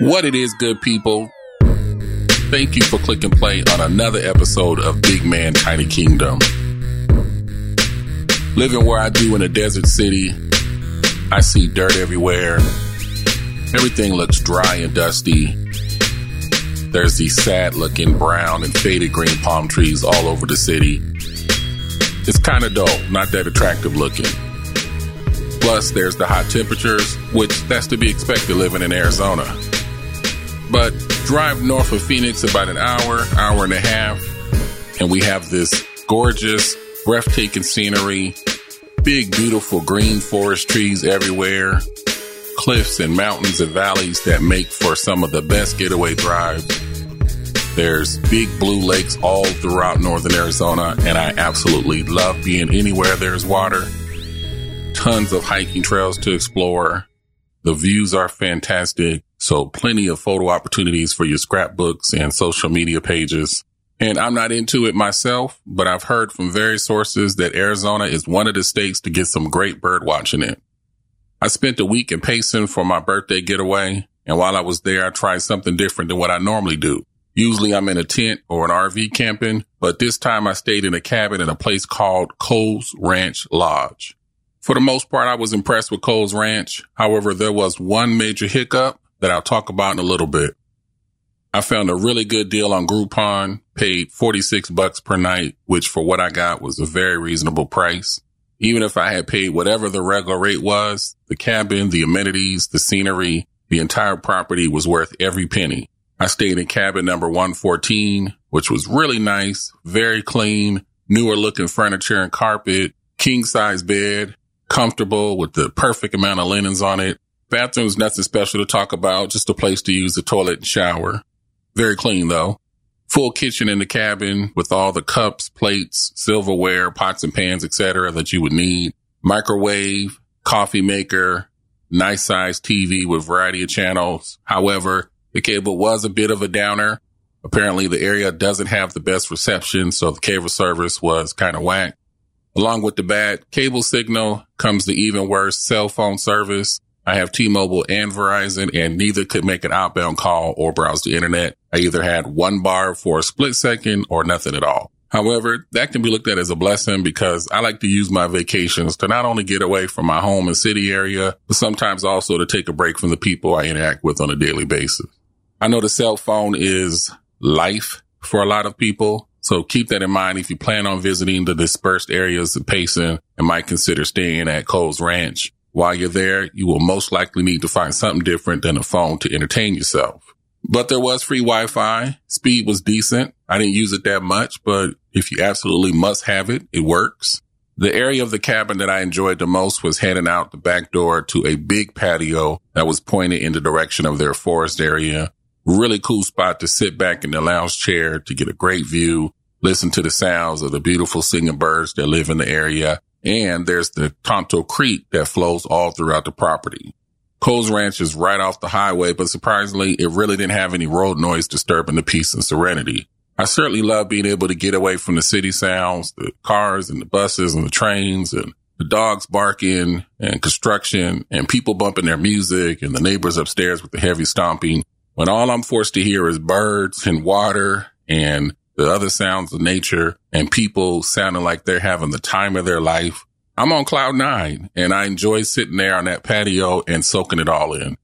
What it is, good people. Thank you for clicking play on another episode of Big Man Tiny Kingdom. Living where I do in a desert city, I see dirt everywhere. Everything looks dry and dusty. There's these sad looking brown and faded green palm trees all over the city. It's kind of dull, not that attractive looking. Plus, there's the hot temperatures, which that's to be expected living in Arizona. But drive north of Phoenix about an hour, hour and a half, and we have this gorgeous, breathtaking scenery, big, beautiful green forest trees everywhere, cliffs and mountains and valleys that make for some of the best getaway drives. There's big blue lakes all throughout northern Arizona, and I absolutely love being anywhere there's water. Tons of hiking trails to explore. The views are fantastic, so plenty of photo opportunities for your scrapbooks and social media pages. And I'm not into it myself, but I've heard from various sources that Arizona is one of the states to get some great bird watching in. I spent a week in Payson for my birthday getaway, and while I was there, I tried something different than what I normally do. Usually I'm in a tent or an RV camping, but this time I stayed in a cabin in a place called Kohl's Ranch Lodge. For the most part, I was impressed with Kohl's Ranch. However, there was one major hiccup that I'll talk about in a little bit. I found a really good deal on Groupon, paid 46 bucks per night, which for what I got was a very reasonable price. Even if I had paid whatever the regular rate was, the cabin, the amenities, the scenery, the entire property was worth every penny. I stayed in cabin number 114, which was really nice, very clean, newer looking furniture and carpet, king size bed, comfortable with the perfect amount of linens on it. Bathroom's nothing special to talk about, just a place to use the toilet and shower. Very clean though. Full kitchen in the cabin with all the cups, plates, silverware, pots and pans, etc. that you would need. Microwave, coffee maker, nice sized TV with variety of channels. However, the cable was a bit of a downer. Apparently the area doesn't have the best reception, so the cable service was kind of whack. Along with the bad cable signal comes the even worse cell phone service. I have T-Mobile and Verizon and neither could make an outbound call or browse the internet. I either had one bar for a split second or nothing at all. However, that can be looked at as a blessing because I like to use my vacations to not only get away from my home and city area, but sometimes also to take a break from the people I interact with on a daily basis. I know the cell phone is life for a lot of people. So keep that in mind if you plan on visiting the dispersed areas of Payson and might consider staying at Kohl's Ranch. While you're there, you will most likely need to find something different than a phone to entertain yourself. But there was free Wi-Fi. Speed was decent. I didn't use it that much, but if you absolutely must have it, it works. The area of the cabin that I enjoyed the most was heading out the back door to a big patio that was pointed in the direction of their forest area. Really cool spot to sit back in the lounge chair to get a great view, listen to the sounds of the beautiful singing birds that live in the area, and there's the Tonto Creek that flows all throughout the property. Kohl's Ranch is right off the highway, but surprisingly, it really didn't have any road noise disturbing the peace and serenity. I certainly love being able to get away from the city sounds, the cars and the buses and the trains and the dogs barking and construction and people bumping their music and the neighbors upstairs with the heavy stomping when all I'm forced to hear is birds and water and the other sounds of nature and people sounding like they're having the time of their life. I'm on cloud nine and I enjoy sitting there on that patio and soaking it all in.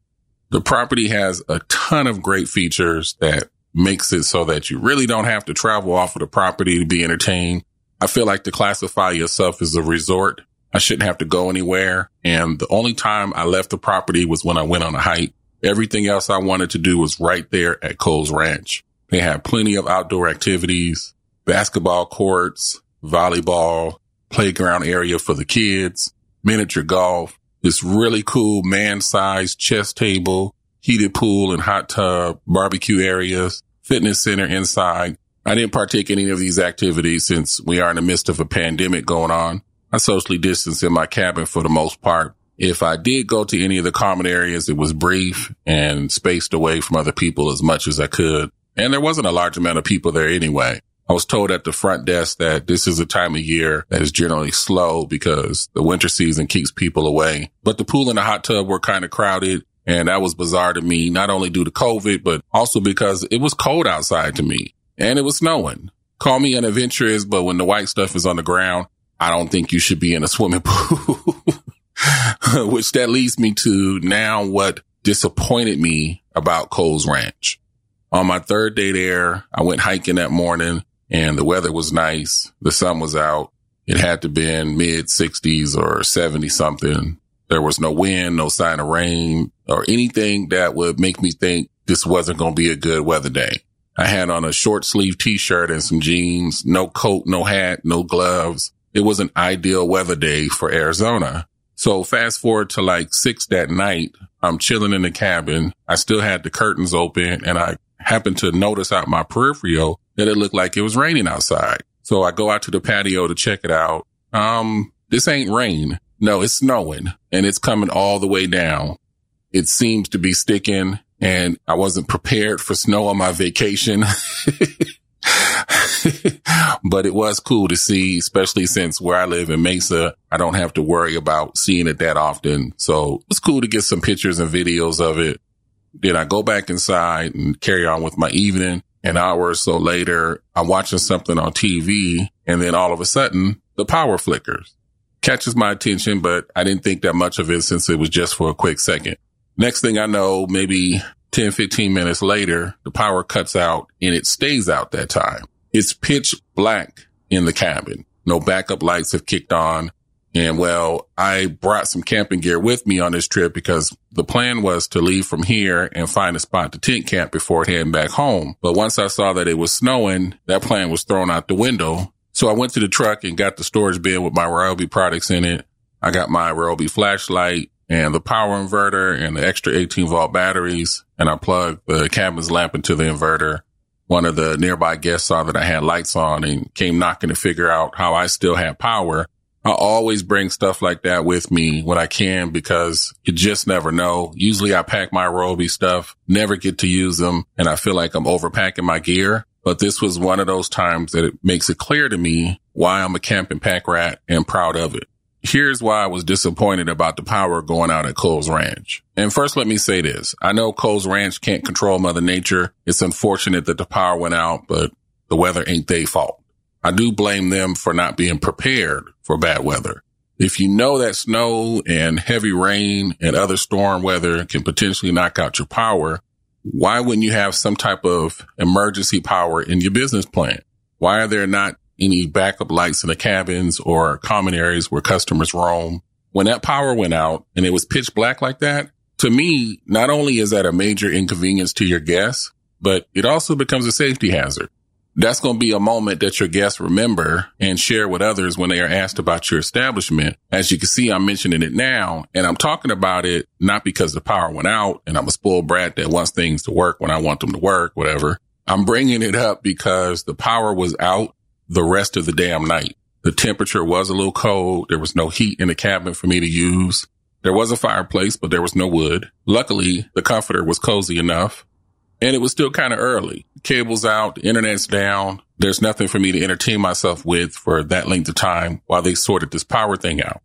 The property has a ton of great features that makes it so that you really don't have to travel off of the property to be entertained. I feel like to classify yourself as a resort, I shouldn't have to go anywhere. And the only time I left the property was when I went on a hike. Everything else I wanted to do was right there at Kohl's Ranch. They have plenty of outdoor activities, basketball courts, volleyball, playground area for the kids, miniature golf, this really cool man-sized chess table, heated pool and hot tub, barbecue areas, fitness center inside. I didn't partake in any of these activities since we are in the midst of a pandemic going on. I socially distanced in my cabin for the most part. If I did go to any of the common areas, it was brief and spaced away from other people as much as I could. And there wasn't a large amount of people there anyway. I was told at the front desk that this is a time of year that is generally slow because the winter season keeps people away. But the pool and the hot tub were kind of crowded. And that was bizarre to me, not only due to COVID, but also because it was cold outside to me and it was snowing. Call me an adventurous, but when the white stuff is on the ground, I don't think you should be in a swimming pool. Which that leads me to now what disappointed me about Kohl's Ranch. On my third day there, I went hiking that morning and the weather was nice. The sun was out. It had to been mid sixties or 70 something. There was no wind, no sign of rain or anything that would make me think this wasn't going to be a good weather day. I had on a short sleeve t-shirt and some jeans, no coat, no hat, no gloves. It was an ideal weather day for Arizona. So fast forward to like six that night, I'm chilling in the cabin. I still had the curtains open and I happened to notice out my peripheral that it looked like it was raining outside. So I go out to the patio to check it out. Um, this ain't rain. No, it's snowing and it's coming all the way down. It seems to be sticking and I wasn't prepared for snow on my vacation. but it was cool to see, especially since where I live in Mesa, I don't have to worry about seeing it that often. So it's cool to get some pictures and videos of it. Then I go back inside and carry on with my evening. An hour or so later, I'm watching something on TV and then all of a sudden the power flickers. Catches my attention, but I didn't think that much of it since it was just for a quick second. Next thing I know, maybe 10, 15 minutes later, the power cuts out and it stays out that time. It's pitch black in the cabin. No backup lights have kicked on. And well, I brought some camping gear with me on this trip because the plan was to leave from here and find a spot to tent camp before heading back home. But once I saw that it was snowing, that plan was thrown out the window. So I went to the truck and got the storage bin with my Ryobi products in it. I got my Ryobi flashlight and the power inverter and the extra 18 volt batteries. And I plugged the cabin's lamp into the inverter. One of the nearby guests saw that I had lights on and came knocking to figure out how I still had power. I always bring stuff like that with me when I can because you just never know. Usually I pack my Ryobi stuff, never get to use them. And I feel like I'm overpacking my gear. But this was one of those times that it makes it clear to me why I'm a camping pack rat and proud of it. Here's why I was disappointed about the power going out at Kohl's Ranch. And first, let me say this. I know Kohl's Ranch can't control mother nature. It's unfortunate that the power went out, but the weather ain't their fault. I do blame them for not being prepared for bad weather. If you know that snow and heavy rain and other storm weather can potentially knock out your power, why wouldn't you have some type of emergency power in your business plan? Why are there not any backup lights in the cabins or common areas where customers roam? When that power went out and it was pitch black like that, to me, not only is that a major inconvenience to your guests, but it also becomes a safety hazard that's going to be a moment that your guests remember and share with others when they are asked about your establishment. As you can see, I'm mentioning it now and I'm talking about it not because the power went out and I'm a spoiled brat that wants things to work when I want them to work, whatever. I'm bringing it up because the power was out the rest of the damn night. The temperature was a little cold. There was no heat in the cabin for me to use. There was a fireplace, but there was no wood. Luckily, the comforter was cozy enough and it was still kind of early. Cables out, internet's down. There's nothing for me to entertain myself with for that length of time while they sorted this power thing out.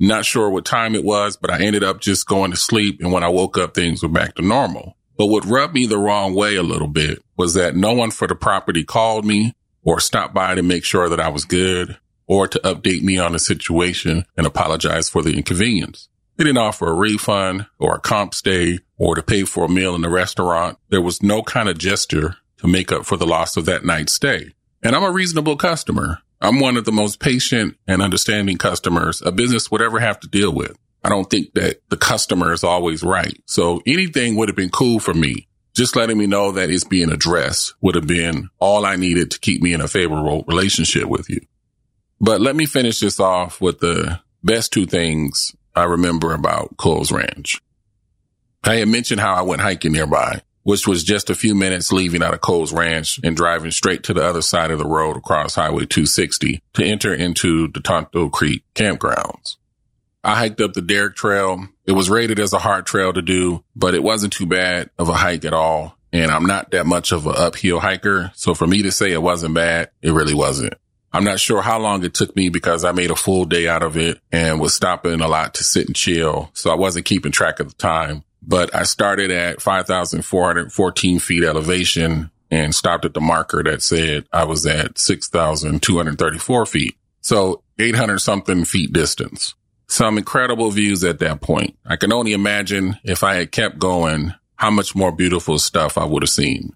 Not sure what time it was, but I ended up just going to sleep. And when I woke up, things were back to normal. But what rubbed me the wrong way a little bit was that no one for the property called me or stopped by to make sure that I was good or to update me on the situation and apologize for the inconvenience. They didn't offer a refund or a comp stay or to pay for a meal in the restaurant. There was no kind of gesture to make up for the loss of that night's stay. And I'm a reasonable customer. I'm one of the most patient and understanding customers a business would ever have to deal with. I don't think that the customer is always right. So anything would have been cool for me. Just letting me know that it's being addressed would have been all I needed to keep me in a favorable relationship with you. But let me finish this off with the best two things I remember about Kohl's Ranch. I had mentioned how I went hiking nearby, which was just a few minutes leaving out of Kohl's Ranch and driving straight to the other side of the road across Highway 260 to enter into the Tonto Creek campgrounds. I hiked up the Derrick Trail. It was rated as a hard trail to do, but it wasn't too bad of a hike at all. And I'm not that much of an uphill hiker. So for me to say it wasn't bad, it really wasn't. I'm not sure how long it took me because I made a full day out of it and was stopping a lot to sit and chill. So I wasn't keeping track of the time. But I started at 5,414 feet elevation and stopped at the marker that said I was at 6,234 feet. So 800 something feet distance. Some incredible views at that point. I can only imagine if I had kept going, how much more beautiful stuff I would have seen.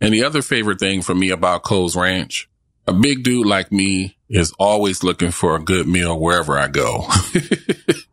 And the other favorite thing for me about Kohl's Ranch, a big dude like me is always looking for a good meal wherever I go.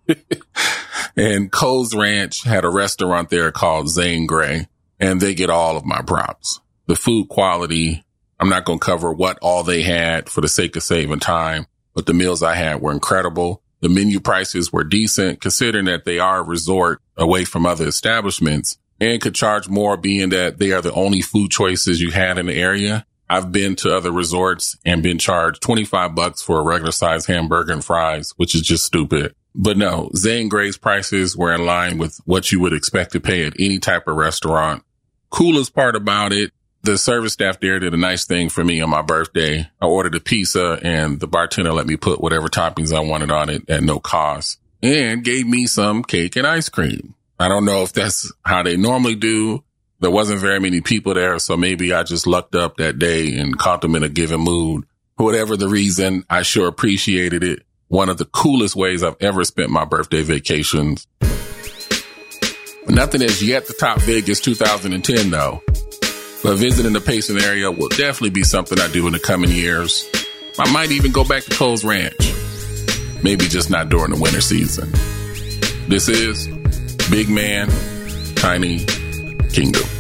and Kohl's Ranch had a restaurant there called Zane Grey and they get all of my props. The food quality, I'm not going to cover what all they had for the sake of saving time, but the meals I had were incredible. The menu prices were decent considering that they are a resort away from other establishments and could charge more being that they are the only food choices you had in the area. I've been to other resorts and been charged 25 bucks for a regular size hamburger and fries, which is just stupid. But no, Zane Grey's prices were in line with what you would expect to pay at any type of restaurant. Coolest part about it, the service staff there did a nice thing for me on my birthday. I ordered a pizza and the bartender let me put whatever toppings I wanted on it at no cost and gave me some cake and ice cream. I don't know if that's how they normally do. There wasn't very many people there. So maybe I just lucked up that day and caught them in a given mood. Whatever the reason, I sure appreciated it. One of the coolest ways I've ever spent my birthday vacations. Nothing is yet to top Vegas 2010 though. But visiting the Payson area will definitely be something I do in the coming years. I might even go back to Kohl's Ranch. Maybe just not during the winter season. This is Big Man, Tiny Kingdom.